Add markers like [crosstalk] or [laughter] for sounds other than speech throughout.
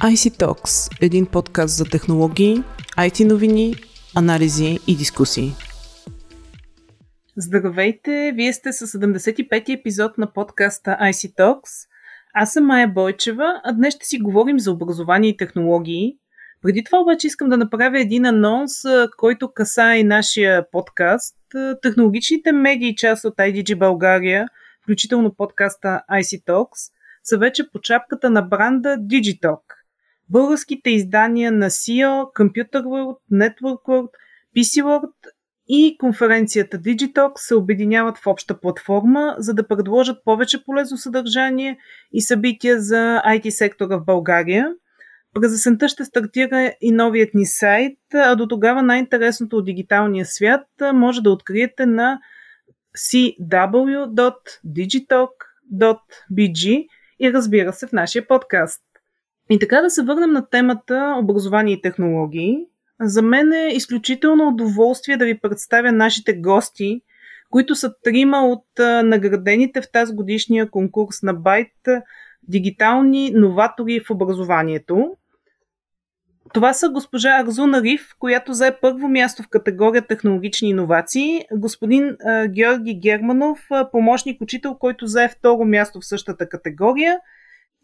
IC Talks – един подкаст за технологии, IT новини, анализи и дискусии. Здравейте! Вие сте с 75-ти епизод на подкаста IC Talks. Аз съм Майя Бойчева, а днес ще си говорим за образование и технологии. Преди това обаче искам да направя един анонс, който каса и нашия подкаст. Технологичните медии, част от IDG България, включително подкаста IC Talks, са вече по чапката на бранда Digitalk – българските издания на SEO, Computer World, Network World, PC World и конференцията Digitalk се обединяват в обща платформа, за да предложат повече полезно съдържание и събития за IT сектора в България. През есента ще стартира и новият ни сайт, а до тогава най-интересното от дигиталния свят може да откриете на cw.digitalk.bg и разбира се в нашия подкаст. И така да се върнем на темата образование и технологии. За мен е изключително удоволствие да ви представя нашите гости, които са трима от наградените в тази годишния конкурс на Байт дигитални новатори в образованието. Това са госпожа Арзуна Риф, която зае първо място в категория технологични иновации, господин Георги Германов, помощник учител, който зае второ място в същата категория –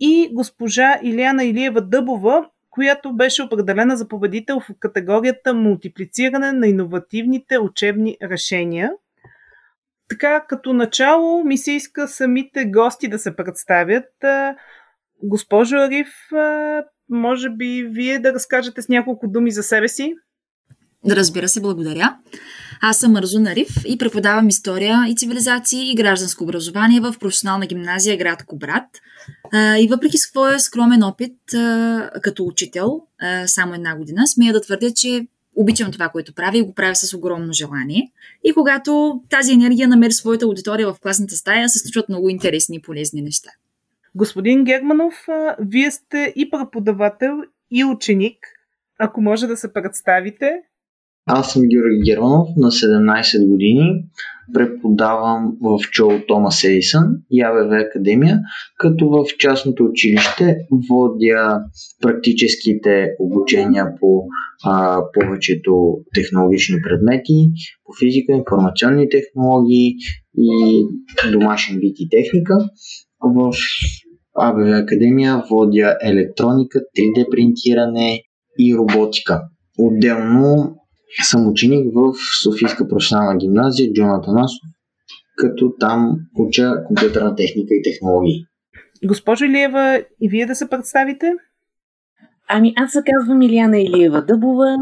и госпожа Иляна Илиева Дъбова, която беше определена за победител в категорията мултиплициране на иновативните учебни решения. Така, като начало ми се иска самите гости да се представят. Госпожо Ариф, може би вие да разкажете с няколко думи за себе си? Разбира се, благодаря. Аз съм Марзуна Риф и преподавам история и цивилизации и гражданско образование в професионална гимназия град Кобрат. И въпреки своя скромен опит като учител, само една година, смея да твърдя, че обичам това, което правя и го правя с огромно желание. И когато тази енергия намери своята аудитория в класната стая, се случват много интересни и полезни неща. Господин Германов, вие сте и преподавател, и ученик. Ако може да се представите. Аз съм Георги Германов, на 17 години. Преподавам в Чоу Томас Едисън и АБВ Академия, като в частното училище водя практическите обучения по а, повечето технологични предмети, по физика, информационни технологии и домашен вид и техника. В АБВ Академия водя електроника, 3D принтиране и роботика. Отделно съм ученик в Софийска професионална гимназия Джон Атанасов, като там уча компютърна техника и технологии. Госпожо Илиева, и вие да се представите? Ами аз се казвам Илияна Илиева Дъбова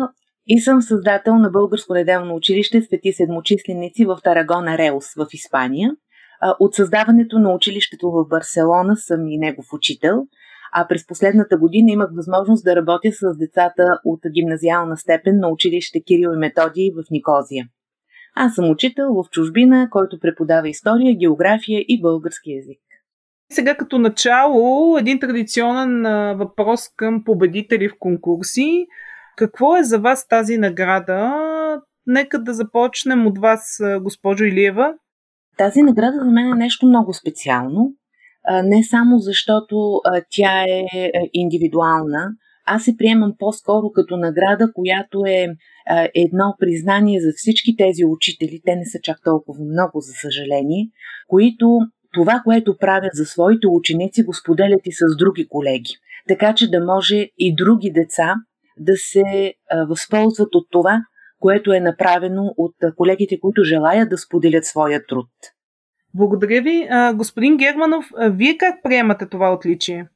и съм създател на Българско неделно училище Свети седмочисленици в Тарагона Реус в Испания. От създаването на училището в Барселона съм и негов учител – а през последната година имах възможност да работя с децата от гимназиална степен на училище Кирил и Методий в Никозия. Аз съм учител в чужбина, който преподава история, география и български язик. Сега като начало, един традиционен въпрос към победители в конкурси. Какво е за вас тази награда? Нека да започнем от вас, госпожо Илиева. Тази награда за мен е нещо много специално не само защото тя е, е индивидуална, аз се приемам по-скоро като награда, която е едно признание за всички тези учители, те не са чак толкова много, за съжаление, които това, което правят за своите ученици, го споделят и с други колеги. Така че да може и други деца да се възползват от това, което е направено от колегите, които желаят да споделят своя труд. Благодаря ви. Господин Германов, вие как приемате това отличие?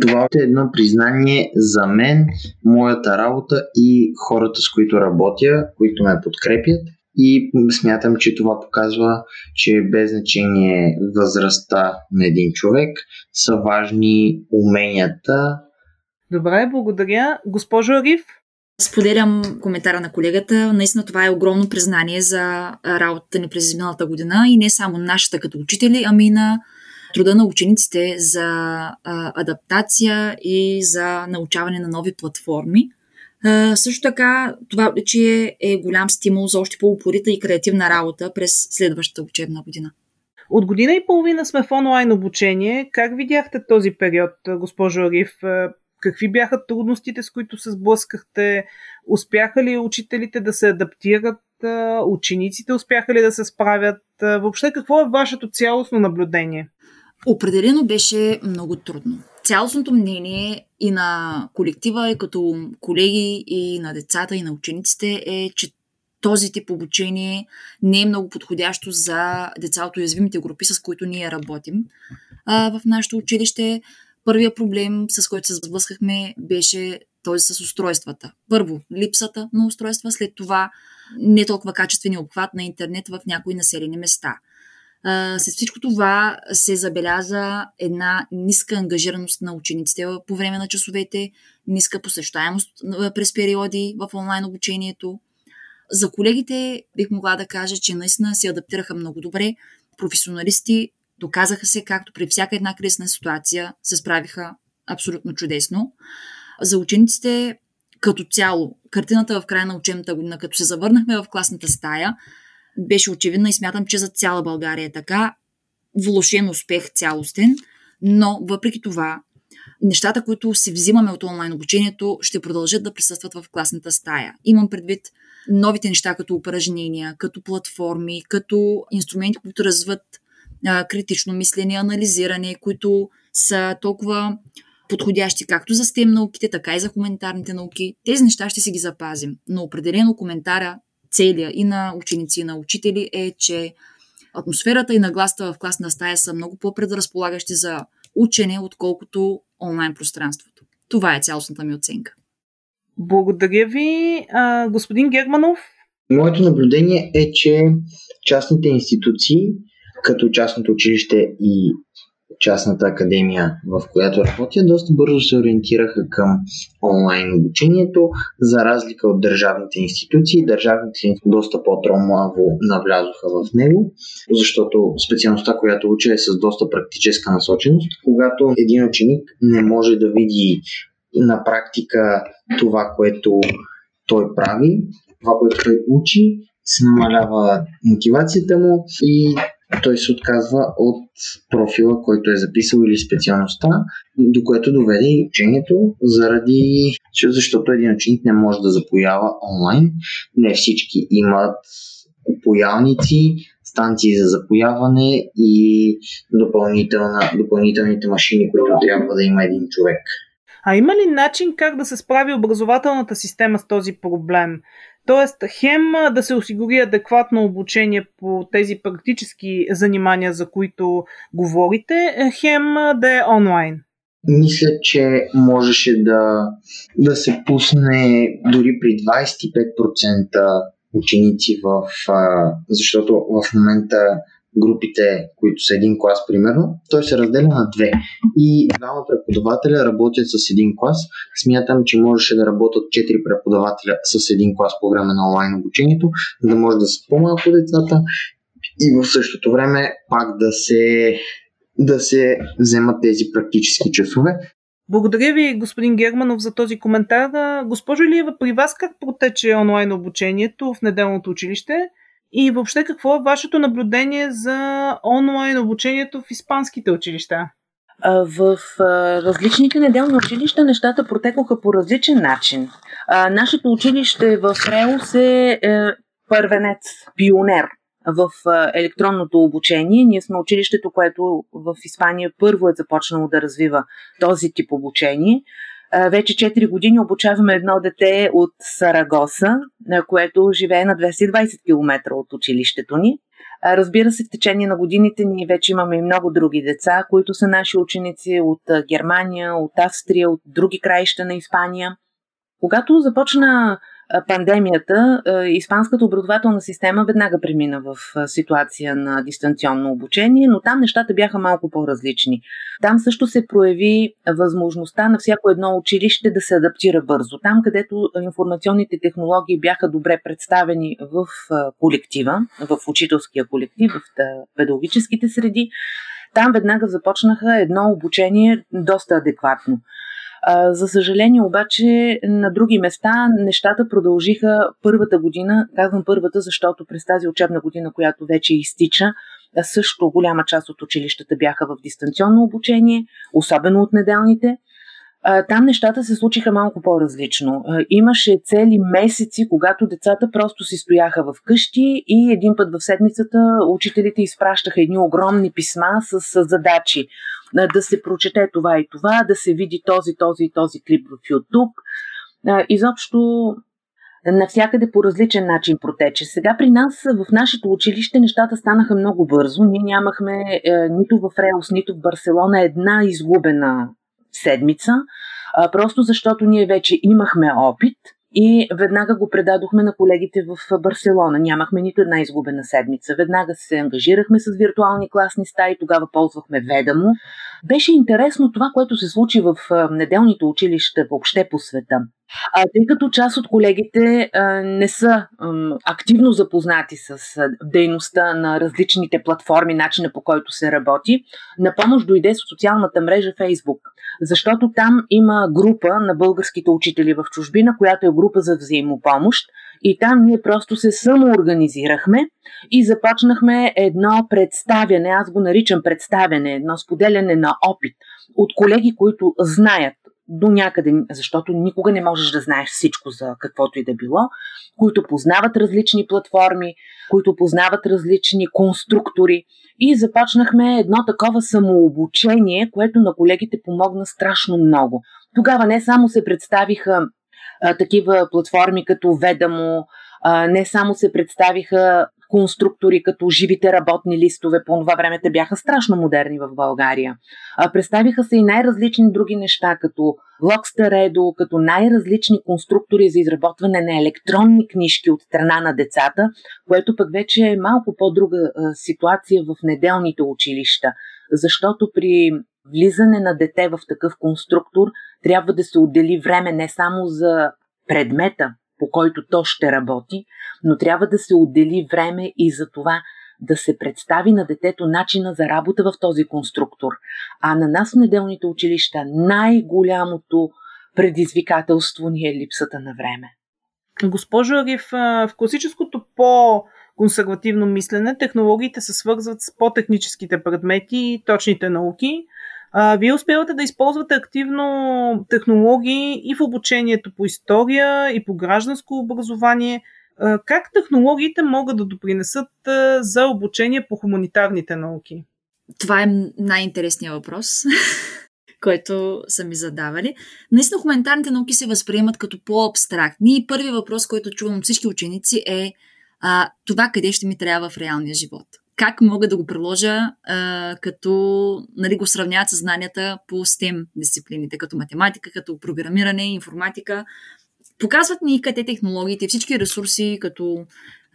Това е едно признание за мен, моята работа и хората, с които работя, които ме подкрепят. И смятам, че това показва, че без значение възрастта на един човек са важни уменията. Добре, благодаря. Госпожо Ариф? Споделям коментара на колегата. Наистина това е огромно признание за работата ни през миналата година и не само нашата като учители, ами на труда на учениците за а, адаптация и за научаване на нови платформи. А, също така, това че е голям стимул за още по-упорита и креативна работа през следващата учебна година. От година и половина сме в онлайн обучение. Как видяхте този период, госпожо Ариф? Какви бяха трудностите, с които се сблъскахте? Успяха ли учителите да се адаптират? Учениците успяха ли да се справят? Въобще, какво е вашето цялостно наблюдение? Определено беше много трудно. Цялостното мнение и на колектива, и като колеги, и на децата, и на учениците е, че този тип обучение не е много подходящо за деца от уязвимите групи, с които ние работим. А, в нашето училище първия проблем, с който се сблъскахме, беше този с устройствата. Първо, липсата на устройства, след това не толкова качествени обхват на интернет в някои населени места. След всичко това се забеляза една ниска ангажираност на учениците по време на часовете, ниска посещаемост през периоди в онлайн обучението. За колегите бих могла да кажа, че наистина се адаптираха много добре. Професионалисти доказаха се, както при всяка една кризисна ситуация, се справиха абсолютно чудесно. За учениците като цяло, картината в края на учебната година, като се завърнахме в класната стая, беше очевидна и смятам, че за цяла България е така. Влошен успех цялостен, но въпреки това, нещата, които се взимаме от онлайн обучението, ще продължат да присъстват в класната стая. Имам предвид новите неща, като упражнения, като платформи, като инструменти, които развиват а, критично мислене, анализиране, които са толкова подходящи както за STEM науките, така и за хуманитарните науки. Тези неща ще си ги запазим. Но определено коментара целия и на ученици, и на учители е, че атмосферата и нагласта в класна стая са много по-предразполагащи за учене, отколкото онлайн пространството. Това е цялостната ми оценка. Благодаря ви, а, господин Германов. Моето наблюдение е, че частните институции, като частното училище и частната академия, в която работя, доста бързо се ориентираха към онлайн обучението, за разлика от държавните институции. Държавните доста по-тромаво навлязоха в него, защото специалността, която уча е с доста практическа насоченост. Когато един ученик не може да види на практика това, което той прави, това, което той учи, се намалява мотивацията му и той се отказва от профила, който е записал или специалността, до което доведе и учението, заради, защото един ученик не може да запоява онлайн. Не всички имат поялници, станции за запояване и допълнителните машини, които трябва да има един човек. А има ли начин как да се справи образователната система с този проблем? Тоест, хем да се осигури адекватно обучение по тези практически занимания, за които говорите, хем да е онлайн. Мисля, че можеше да, да се пусне дори при 25% ученици в... защото в момента групите, които са един клас, примерно, той се разделя на две. И двама преподавателя работят с един клас. Смятам, че можеше да работят четири преподавателя с един клас по време на онлайн обучението, за да може да са по-малко децата и в същото време пак да се, да се вземат тези практически часове. Благодаря ви, господин Германов, за този коментар. Госпожо Илиева, при вас как протече онлайн обучението в неделното училище? И въобще какво е вашето наблюдение за онлайн обучението в испанските училища? В различните неделни училища нещата протекоха по различен начин. Нашето училище в Реус е, първенец, пионер в електронното обучение. Ние сме училището, което в Испания първо е започнало да развива този тип обучение. Вече 4 години обучаваме едно дете от Сарагоса, което живее на 220 км от училището ни. Разбира се, в течение на годините ние вече имаме и много други деца, които са наши ученици от Германия, от Австрия, от други краища на Испания. Когато започна пандемията, испанската образователна система веднага премина в ситуация на дистанционно обучение, но там нещата бяха малко по-различни. Там също се прояви възможността на всяко едно училище да се адаптира бързо. Там, където информационните технологии бяха добре представени в колектива, в учителския колектив, в педагогическите среди, там веднага започнаха едно обучение доста адекватно. За съжаление обаче на други места нещата продължиха първата година, казвам първата, защото през тази учебна година, която вече изтича, също голяма част от училищата бяха в дистанционно обучение, особено от неделните. там нещата се случиха малко по-различно. Имаше цели месеци, когато децата просто си стояха в къщи и един път в седмицата учителите изпращаха едни огромни писма с задачи. Да се прочете това и това, да се види този, този и този клип в YouTube. Изобщо навсякъде по различен начин протече. Сега при нас в нашето училище нещата станаха много бързо. Ние нямахме е, нито в Реус, нито в Барселона една изгубена седмица, просто защото ние вече имахме опит и веднага го предадохме на колегите в Барселона. Нямахме нито една изгубена седмица. Веднага се ангажирахме с виртуални класни стаи, тогава ползвахме Ведамо. Беше интересно това, което се случи в неделните училища въобще по света. Тъй като част от колегите не са активно запознати с дейността на различните платформи, начина по който се работи, на помощ дойде социалната мрежа Facebook. Защото там има група на българските учители в чужбина, която е група за взаимопомощ. И там ние просто се самоорганизирахме и започнахме едно представяне, аз го наричам представяне, едно споделяне на опит от колеги, които знаят до някъде, защото никога не можеш да знаеш всичко за каквото и да било, които познават различни платформи, които познават различни конструктори и започнахме едно такова самообучение, което на колегите помогна страшно много. Тогава не само се представиха такива платформи като Ведамо, не само се представиха конструктори, като живите работни листове. По това време те бяха страшно модерни в България. А, представиха се и най-различни други неща, като Локстаредо, като най-различни конструктори за изработване на електронни книжки от страна на децата, което пък вече е малко по-друга а, ситуация в неделните училища. Защото при влизане на дете в такъв конструктор трябва да се отдели време не само за предмета, по който то ще работи, но трябва да се отдели време и за това да се представи на детето начина за работа в този конструктор. А на нас в неделните училища най-голямото предизвикателство ни е липсата на време. Госпожо Ариф, в класическото по консервативно мислене технологиите се свързват с по-техническите предмети и точните науки, а, вие успявате да използвате активно технологии и в обучението по история, и по гражданско образование. А, как технологиите могат да допринесат а, за обучение по хуманитарните науки? Това е най-интересният въпрос, [laughs] който са ми задавали. Наистина хуманитарните науки се възприемат като по-абстрактни и първият въпрос, който чувам от всички ученици е а, това къде ще ми трябва в реалния живот как мога да го приложа, а, като нали, го сравняват с знанията по STEM дисциплините, като математика, като програмиране, информатика. Показват ни къде технологиите, всички ресурси, като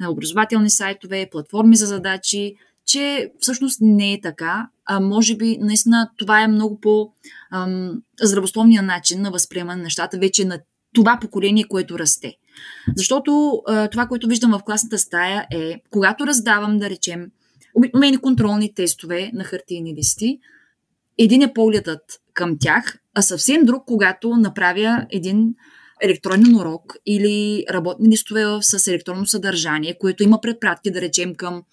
образователни сайтове, платформи за задачи, че всъщност не е така, а може би наистина това е много по-здравословният начин на възприемане на нещата вече на това поколение, което расте. Защото това, което виждам в класната стая е, когато раздавам, да речем, обикновени контролни тестове на хартийни листи. Един е погледът към тях, а съвсем друг, когато направя един електронен урок или работни листове с електронно съдържание, което има препратки, да речем, към...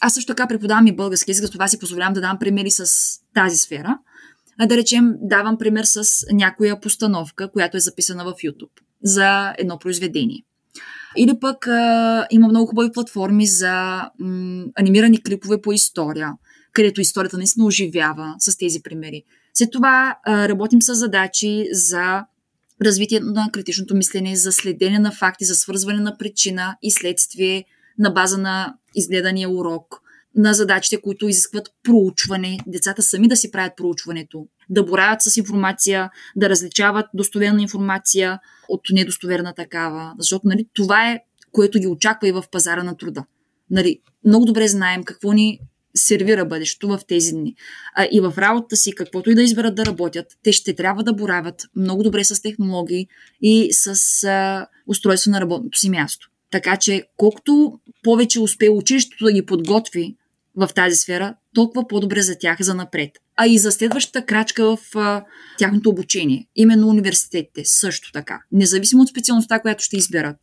Аз също така преподавам и български език, за това си позволявам да дам примери с тази сфера. А да речем, давам пример с някоя постановка, която е записана в YouTube за едно произведение. Или пък а, има много хубави платформи за м, анимирани клипове по история, където историята наистина оживява с тези примери. След това а, работим с задачи за развитие на критичното мислене, за следене на факти, за свързване на причина и следствие на база на изгледания урок, на задачите, които изискват проучване, децата сами да си правят проучването, да боравят с информация, да различават достоверна информация от недостоверна такава. Защото нали, това е, което ги очаква и в пазара на труда. Нали, много добре знаем какво ни сервира бъдещето в тези дни. А, и в работата си, каквото и да изберат да работят, те ще трябва да боравят много добре с технологии и с а, устройство на работното си място. Така че, колкото повече успее училището да ги подготви в тази сфера, толкова по-добре за тях за напред. А и за следващата крачка в а, тяхното обучение. Именно университетите също така. Независимо от специалността, която ще изберат.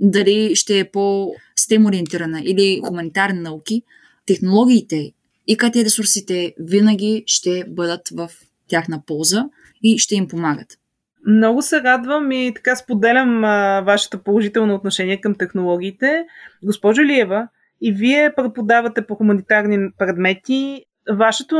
Дали ще е по-стем ориентирана или хуманитарни науки, технологиите и КТ ресурсите винаги ще бъдат в тяхна полза и ще им помагат. Много се радвам и така споделям а, вашето положително отношение към технологиите. Госпожо Лиева, и вие преподавате по хуманитарни предмети. Вашето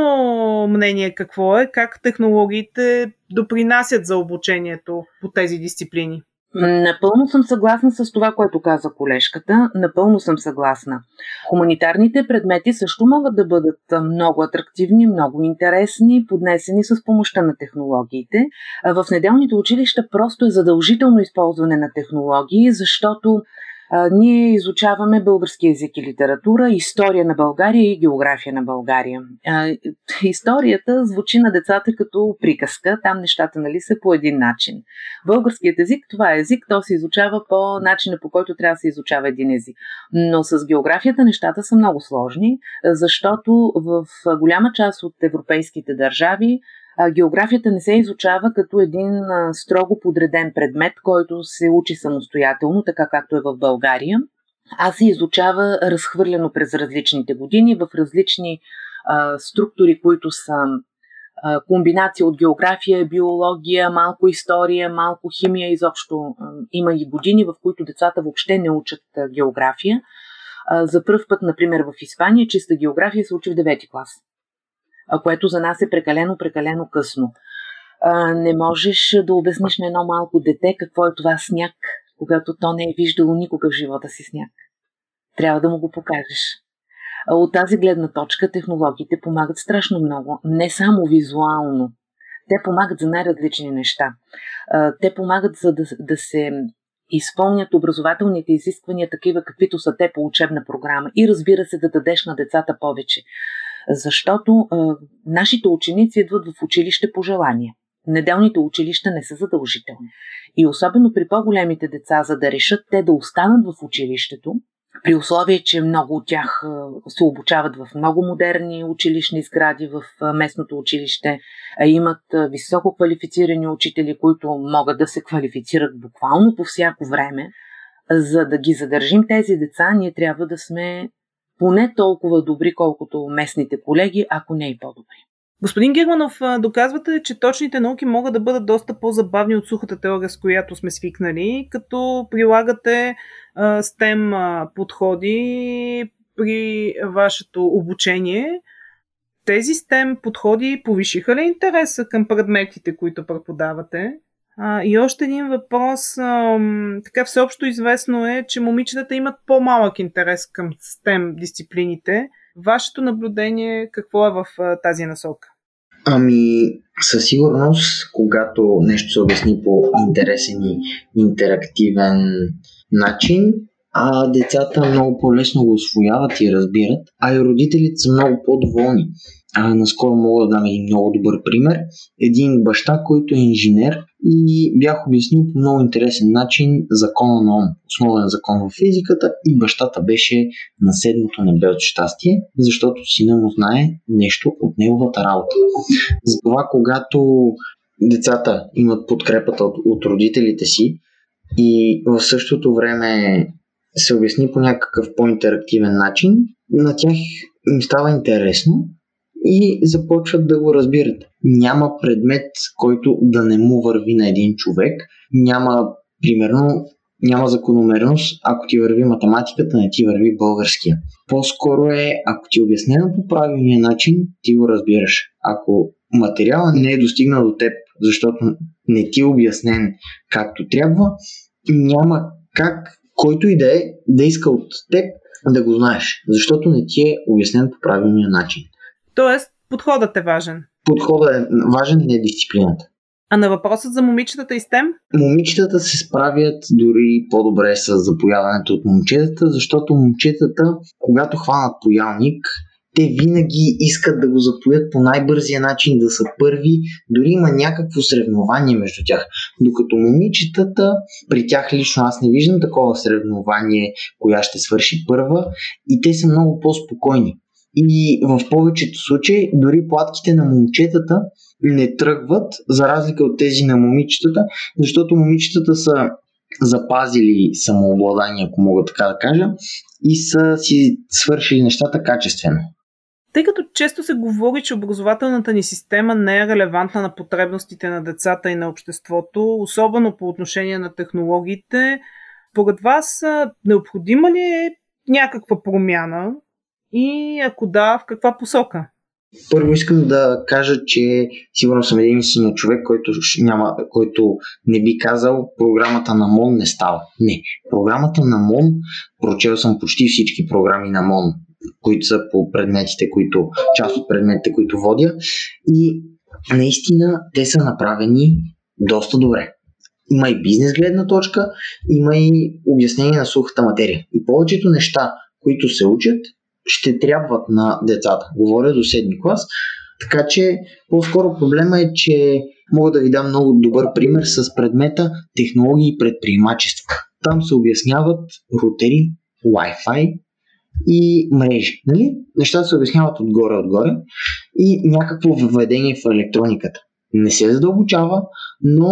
мнение какво е? Как технологиите допринасят за обучението по тези дисциплини? Напълно съм съгласна с това, което каза колежката. Напълно съм съгласна. Хуманитарните предмети също могат да бъдат много атрактивни, много интересни, поднесени с помощта на технологиите. В неделните училища просто е задължително използване на технологии, защото ние изучаваме български язик и литература, история на България и география на България. Историята звучи на децата като приказка, там нещата нали са по един начин. Българският език, това е език, то се изучава по начина по който трябва да се изучава един език. Но с географията нещата са много сложни, защото в голяма част от европейските държави географията не се изучава като един строго подреден предмет, който се учи самостоятелно, така както е в България, а се изучава разхвърлено през различните години в различни а, структури, които са а, комбинация от география, биология, малко история, малко химия, изобщо а, има и години, в които децата въобще не учат география. А, за първ път, например, в Испания, чиста география се учи в 9 клас което за нас е прекалено, прекалено късно. Не можеш да обясниш на едно малко дете какво е това сняг, когато то не е виждало никога в живота си сняг. Трябва да му го покажеш. От тази гледна точка технологиите помагат страшно много, не само визуално. Те помагат за най-различни неща. Те помагат за да, да се изпълнят образователните изисквания такива, каквито са те по учебна програма и разбира се да дадеш на децата повече защото а, нашите ученици идват в училище по желание. Неделните училища не са задължителни. И особено при по-големите деца, за да решат те да останат в училището, при условие, че много от тях се обучават в много модерни училищни сгради в местното училище, имат високо квалифицирани учители, които могат да се квалифицират буквално по всяко време. За да ги задържим тези деца, ние трябва да сме поне толкова добри, колкото местните колеги, ако не и по-добри. Господин Германов, доказвате, че точните науки могат да бъдат доста по-забавни от сухата теория, с която сме свикнали, като прилагате STEM подходи при вашето обучение. Тези STEM подходи повишиха ли интереса към предметите, които преподавате? А, и още един въпрос. А, така всеобщо известно е, че момичетата имат по-малък интерес към STEM дисциплините. Вашето наблюдение какво е в а, тази насока? Ами, със сигурност, когато нещо се обясни по интересен и интерактивен начин, а децата много по-лесно го освояват и разбират, а и родителите са много по-доволни. А, наскоро мога да дам един много добър пример. Един баща, който е инженер и бях обяснил по много интересен начин закона на Ом, основен закон в физиката и бащата беше на седмото небе от щастие, защото сина му знае нещо от неговата работа. Затова, когато децата имат подкрепата от, от родителите си и в същото време се обясни по някакъв по-интерактивен начин, на тях им става интересно и започват да го разбират. Няма предмет, който да не му върви на един човек. Няма, примерно, няма закономерност, ако ти върви математиката, не ти върви българския. По-скоро е, ако ти е обяснено по правилния начин, ти го разбираш. Ако материала не е достигнал до теб, защото не ти е обяснен както трябва, няма как който и да е да иска от теб да го знаеш, защото не ти е обяснен по правилния начин. Тоест, подходът е важен. Подходът е важен, не е дисциплината. А на въпросът за момичетата и стем? Момичетата се справят дори по-добре с запояването от момчетата, защото момчетата, когато хванат поялник, те винаги искат да го запоят по най-бързия начин, да са първи, дори има някакво съревнование между тях. Докато момичетата, при тях лично аз не виждам такова съревнование, коя ще свърши първа и те са много по-спокойни. И в повечето случаи дори платките на момчетата не тръгват, за разлика от тези на момичетата, защото момичетата са запазили самообладание, ако мога така да кажа, и са си свършили нещата качествено. Тъй като често се говори, че образователната ни система не е релевантна на потребностите на децата и на обществото, особено по отношение на технологиите, според вас необходима ли е някаква промяна и ако да, в каква посока? Първо искам да кажа, че сигурно съм един единствения човек, който, няма, който не би казал програмата на МОН не става. Не. Програмата на МОН, прочел съм почти всички програми на МОН, които са по предметите, които, част от предметите, които водя. И наистина те са направени доста добре. Има и бизнес гледна точка, има и обяснение на сухата материя. И повечето неща, които се учат, ще трябват на децата. Говоря до седми клас. Така че по-скоро проблема е, че мога да ви дам много добър пример с предмета технологии и предприемачество. Там се обясняват рутери, Wi-Fi и мрежи. Нали? Нещата се обясняват отгоре-отгоре и някакво въведение в електрониката. Не се задълбочава, но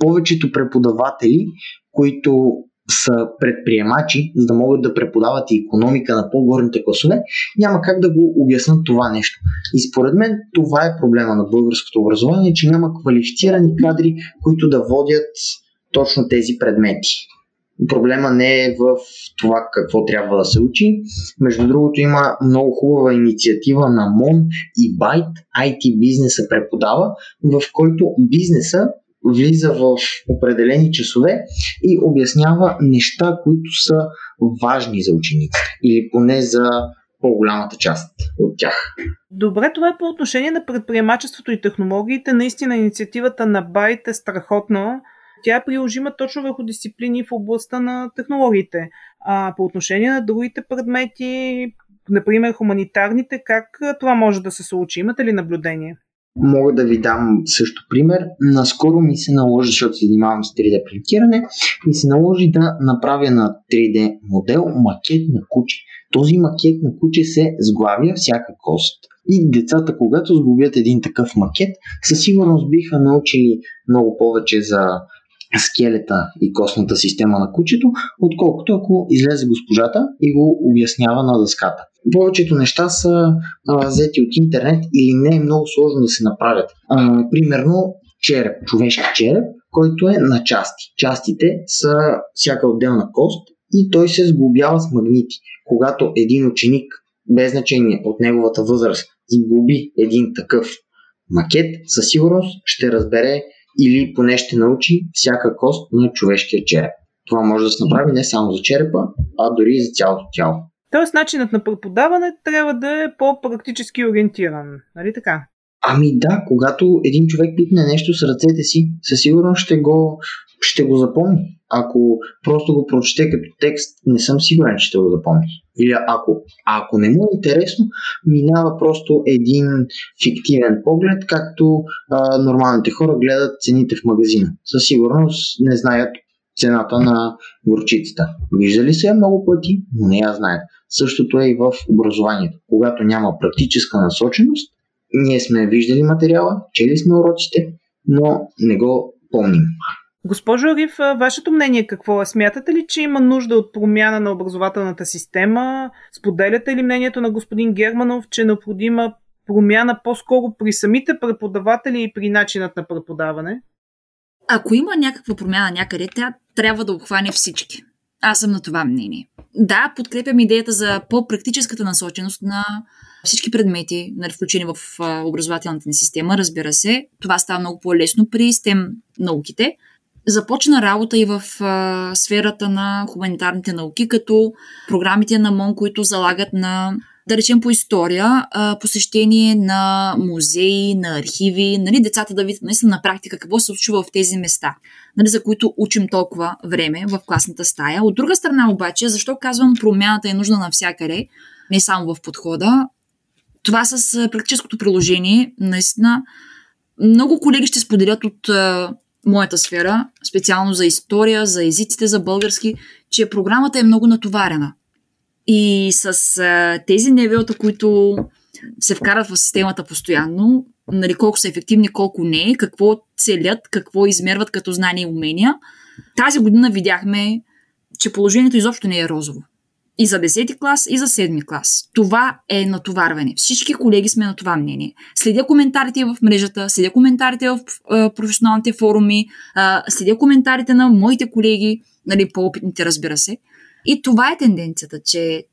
повечето преподаватели, които са предприемачи, за да могат да преподават и економика на по-горните класове, няма как да го обяснат това нещо. И според мен това е проблема на българското образование, че няма квалифицирани кадри, които да водят точно тези предмети. Проблема не е в това какво трябва да се учи. Между другото има много хубава инициатива на МОН и Байт, IT бизнеса преподава, в който бизнеса влиза в определени часове и обяснява неща, които са важни за учениците или поне за по-голямата част от тях. Добре, това е по отношение на предприемачеството и технологиите. Наистина инициативата на Байт е страхотна. Тя е приложима точно върху дисциплини в областта на технологиите. А по отношение на другите предмети, например хуманитарните, как това може да се случи? Имате ли наблюдение? Мога да ви дам също пример. Наскоро ми се наложи, защото се занимавам с 3D принтиране, ми се наложи да направя на 3D модел макет на куче. Този макет на куче се сглавя всяка кост. И децата, когато сглобят един такъв макет, със сигурност биха научили много повече за скелета и костната система на кучето, отколкото ако излезе госпожата и го обяснява на дъската. Повечето неща са взети от интернет или не е много сложно да се направят. А, примерно череп, човешки череп, който е на части. Частите са всяка отделна кост и той се сглобява с магнити. Когато един ученик, без значение от неговата възраст, сглоби един такъв макет, със сигурност ще разбере или поне ще научи всяка кост на човешкия череп. Това може да се направи не само за черепа, а дори и за цялото тяло. Тоест начинът на преподаване трябва да е по-практически ориентиран, нали така? Ами да, когато един човек пипне нещо с ръцете си, със сигурност ще го, ще го запомни. Ако просто го прочете като текст, не съм сигурен, че ще го запомни. Или ако, ако не му е интересно, минава просто един фиктивен поглед, както а, нормалните хора гледат цените в магазина. Със сигурност не знаят цената на горчицата. Виждали се я много пъти, но не я знаят. Същото е и в образованието. Когато няма практическа насоченост, ние сме виждали материала, чели сме уроците, но не го помним. Госпожо Ариф, вашето мнение какво е? Смятате ли, че има нужда от промяна на образователната система? Споделяте ли мнението на господин Германов, че е необходима промяна по-скоро при самите преподаватели и при начинът на преподаване? Ако има някаква промяна някъде, тя трябва да обхване всички. Аз съм на това мнение. Да, подкрепям идеята за по-практическата насоченост на всички предмети, нали, включени в образователната ни система, разбира се. Това става много по-лесно при STEM науките. Започна работа и в а, сферата на хуманитарните науки, като програмите на МОН, които залагат на да речем по история, посещение на музеи, на архиви, нали, децата да видят наистина на практика какво се случва в тези места, нали, за които учим толкова време в класната стая. От друга страна обаче, защо казвам промяната е нужна навсякъде, не само в подхода, това с практическото приложение, наистина, много колеги ще споделят от а, моята сфера, специално за история, за езиците, за български, че програмата е много натоварена. И с а, тези невелта, които се вкарат в системата постоянно, нали, колко са ефективни, колко не, какво целят, какво измерват като знания и умения, тази година видяхме, че положението изобщо не е розово. И за 10 клас, и за 7 клас. Това е натоварване. Всички колеги сме на това мнение. Следя коментарите в мрежата, следя коментарите в професионалните форуми, следя коментарите на моите колеги, нали, по-опитните, разбира се. И това е тенденцията, че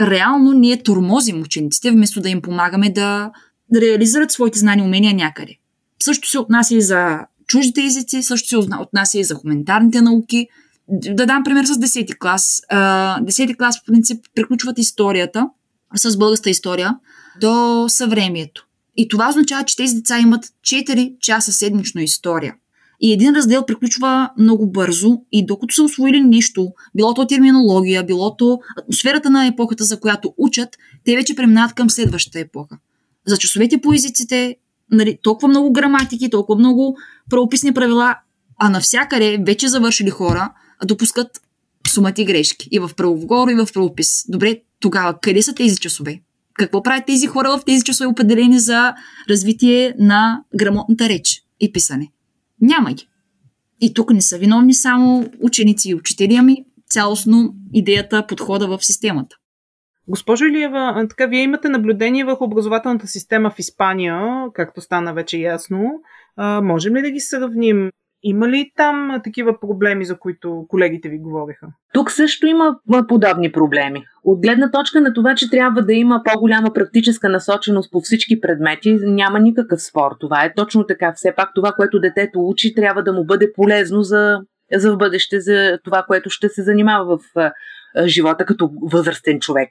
реално ние тормозим учениците, вместо да им помагаме да реализират своите знания и умения някъде. Също се отнася и за чуждите езици, също се отнася и за хуманитарните науки. Да дам пример с 10-ти клас. 10-ти клас, по принцип, приключват историята с българска история до съвремието. И това означава, че тези деца имат 4 часа седмично история. И един раздел приключва много бързо и докато са освоили нещо, било то терминология, било то атмосферата на епохата, за която учат, те вече преминават към следващата епоха. За часовете по езиците, нали, толкова много граматики, толкова много правописни правила, а навсякъде вече завършили хора допускат сумати грешки. И в правоговор, и в правопис. Добре, тогава къде са тези часове? Какво правят тези хора в тези часове определени за развитие на грамотната реч и писане? Няма ги. И тук не са виновни само ученици и учители, ами цялостно идеята, подхода в системата. Госпожо Илиева, така вие имате наблюдение върху образователната система в Испания, както стана вече ясно. А, можем ли да ги сравним? Има ли там такива проблеми, за които колегите ви говориха? Тук също има подобни проблеми. От гледна точка на това, че трябва да има по-голяма практическа насоченост по всички предмети, няма никакъв спор. Това е точно така. Все пак това, което детето учи, трябва да му бъде полезно за, за в бъдеще, за това, което ще се занимава в живота като възрастен човек.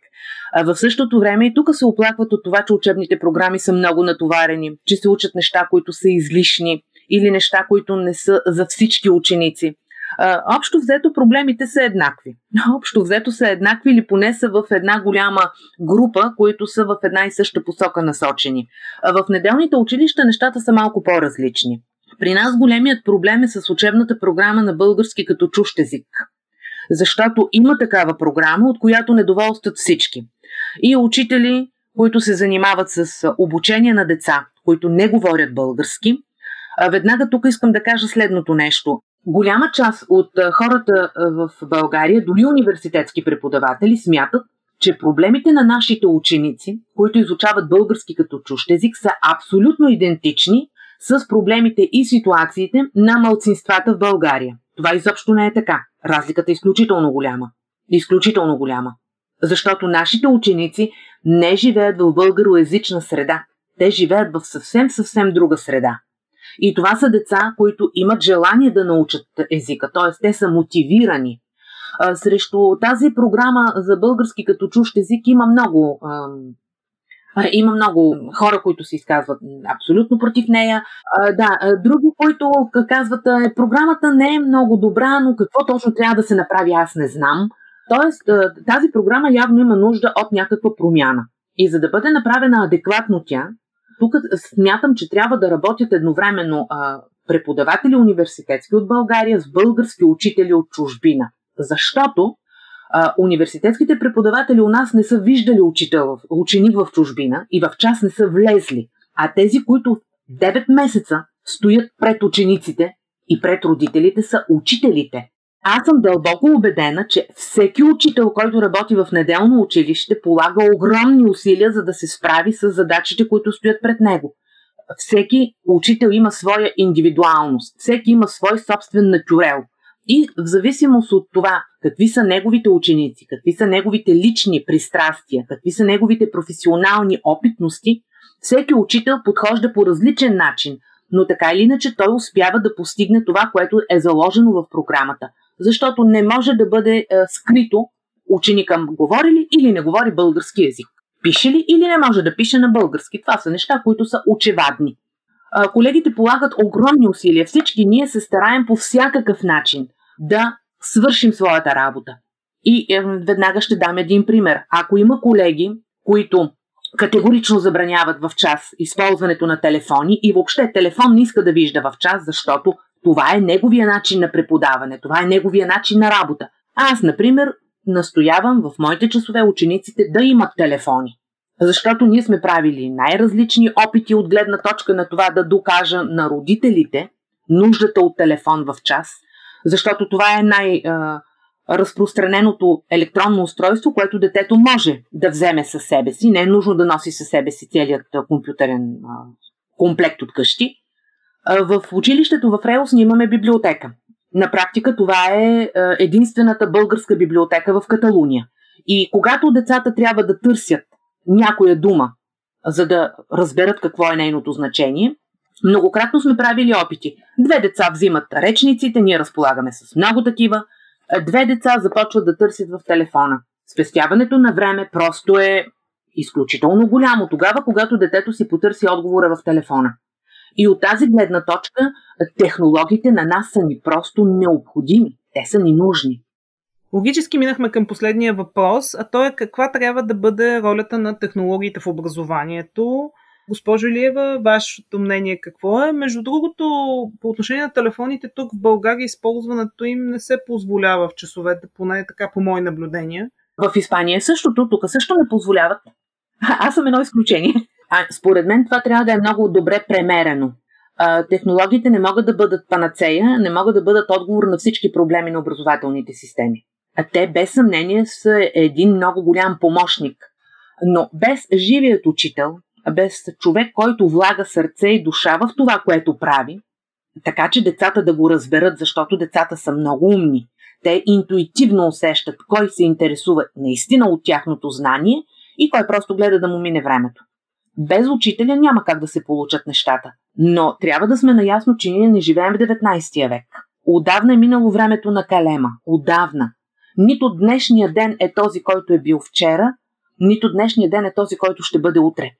В същото време и тук се оплакват от това, че учебните програми са много натоварени, че се учат неща, които са излишни или неща, които не са за всички ученици. Общо взето проблемите са еднакви. [laughs] Общо взето са еднакви или поне са в една голяма група, които са в една и съща посока насочени. В неделните училища нещата са малко по-различни. При нас големият проблем е с учебната програма на български като чужд език. Защото има такава програма, от която недоволстват всички. И учители, които се занимават с обучение на деца, които не говорят български, веднага тук искам да кажа следното нещо. Голяма част от хората в България, дори университетски преподаватели, смятат, че проблемите на нашите ученици, които изучават български като чужд език, са абсолютно идентични с проблемите и ситуациите на малцинствата в България. Това изобщо не е така. Разликата е изключително голяма. Изключително голяма. Защото нашите ученици не живеят в българоязична среда. Те живеят в съвсем, съвсем друга среда. И това са деца, които имат желание да научат езика, т.е. те са мотивирани. Срещу тази програма за български като чужд език има много има много хора, които се изказват абсолютно против нея. Да, други, които казват, е, програмата не е много добра, но какво точно трябва да се направи, аз не знам. Тоест, тази програма явно има нужда от някаква промяна. И за да бъде направена адекватно тя, тук смятам, че трябва да работят едновременно а, преподаватели университетски от България с български учители от чужбина. Защото а, университетските преподаватели у нас не са виждали учител, ученик в чужбина и в час не са влезли. А тези, които 9 месеца стоят пред учениците и пред родителите, са учителите. Аз съм дълбоко убедена, че всеки учител, който работи в неделно училище, полага огромни усилия, за да се справи с задачите, които стоят пред него. Всеки учител има своя индивидуалност, всеки има свой собствен натюрел. И в зависимост от това какви са неговите ученици, какви са неговите лични пристрастия, какви са неговите професионални опитности, всеки учител подхожда по различен начин, но така или иначе той успява да постигне това, което е заложено в програмата защото не може да бъде е, скрито ученика говори ли или не говори български язик. Пише ли или не може да пише на български. Това са неща, които са очевадни. А, колегите полагат огромни усилия. Всички ние се стараем по всякакъв начин да свършим своята работа. И е, веднага ще дам един пример. Ако има колеги, които категорично забраняват в час използването на телефони и въобще телефон не иска да вижда в час, защото това е неговия начин на преподаване, това е неговия начин на работа. Аз, например, настоявам в моите часове учениците да имат телефони. Защото ние сме правили най-различни опити от гледна точка на това да докажа на родителите нуждата от телефон в час, защото това е най- разпространеното електронно устройство, което детето може да вземе със себе си. Не е нужно да носи със себе си целият компютърен комплект от къщи. В училището в Реус ние имаме библиотека. На практика това е единствената българска библиотека в Каталуния. И когато децата трябва да търсят някоя дума, за да разберат какво е нейното значение, многократно сме правили опити. Две деца взимат речниците, ние разполагаме с много такива, две деца започват да търсят в телефона. Спестяването на време просто е изключително голямо тогава, когато детето си потърси отговора в телефона. И от тази гледна точка технологиите на нас са ни просто необходими. Те са ни нужни. Логически минахме към последния въпрос, а то е каква трябва да бъде ролята на технологиите в образованието. Госпожо Илиева, вашето мнение какво е? Между другото, по отношение на телефоните, тук в България използването им не се позволява в часовете, поне така по мои наблюдения. В Испания същото, тук също не позволяват. Аз съм едно изключение. А, според мен това трябва да е много добре премерено. Технологиите не могат да бъдат панацея, не могат да бъдат отговор на всички проблеми на образователните системи. А те без съмнение са един много голям помощник. Но без живият учител, без човек, който влага сърце и душа в това, което прави, така че децата да го разберат, защото децата са много умни. Те интуитивно усещат кой се интересува наистина от тяхното знание и кой просто гледа да му мине времето. Без учителя няма как да се получат нещата. Но трябва да сме наясно, че ние не живеем в 19 век. Отдавна е минало времето на калема. Отдавна. Нито днешния ден е този, който е бил вчера, нито днешния ден е този, който ще бъде утре.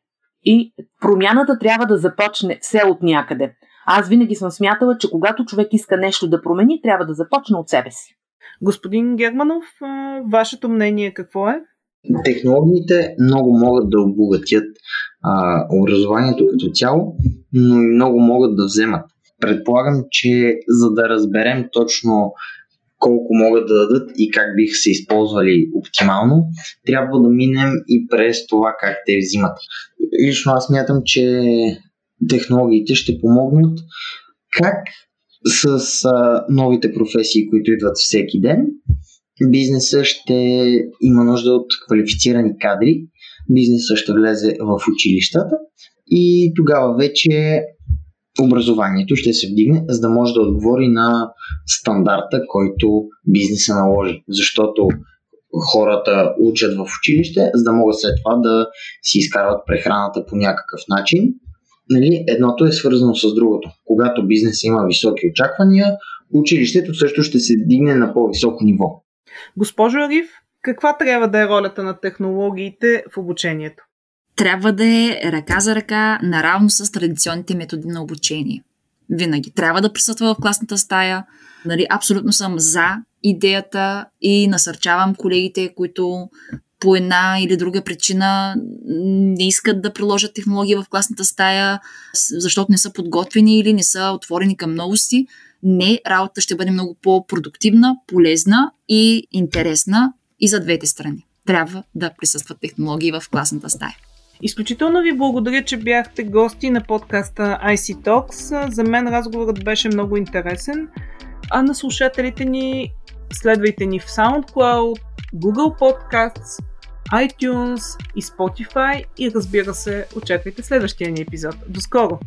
И промяната трябва да започне все от някъде. Аз винаги съм смятала, че когато човек иска нещо да промени, трябва да започне от себе си. Господин Германов, вашето мнение какво е? Технологиите много могат да обогатят а, образованието като цяло, но и много могат да вземат. Предполагам, че за да разберем точно колко могат да дадат и как биха се използвали оптимално, трябва да минем и през това как те взимат. Лично аз мятам, че технологиите ще помогнат как с а, новите професии, които идват всеки ден, бизнеса ще има нужда от квалифицирани кадри, бизнеса ще влезе в училищата и тогава вече образованието ще се вдигне, за да може да отговори на стандарта, който бизнеса наложи. Защото хората учат в училище, за да могат след това да си изкарват прехраната по някакъв начин. Нали, едното е свързано с другото. Когато бизнес има високи очаквания, училището също ще се дигне на по-високо ниво. Госпожо Ариф, каква трябва да е ролята на технологиите в обучението? Трябва да е ръка за ръка, наравно с традиционните методи на обучение. Винаги. Трябва да присъства в класната стая. Нали, абсолютно съм за идеята и насърчавам колегите, които по една или друга причина не искат да приложат технология в класната стая, защото не са подготвени или не са отворени към новости. Не, работата ще бъде много по-продуктивна, полезна и интересна и за двете страни. Трябва да присъстват технологии в класната стая. Изключително ви благодаря, че бяхте гости на подкаста IC Talks. За мен разговорът беше много интересен, а на слушателите ни следвайте ни в SoundCloud, Google Podcasts, iTunes и Spotify и разбира се, очаквайте следващия ни епизод. До скоро!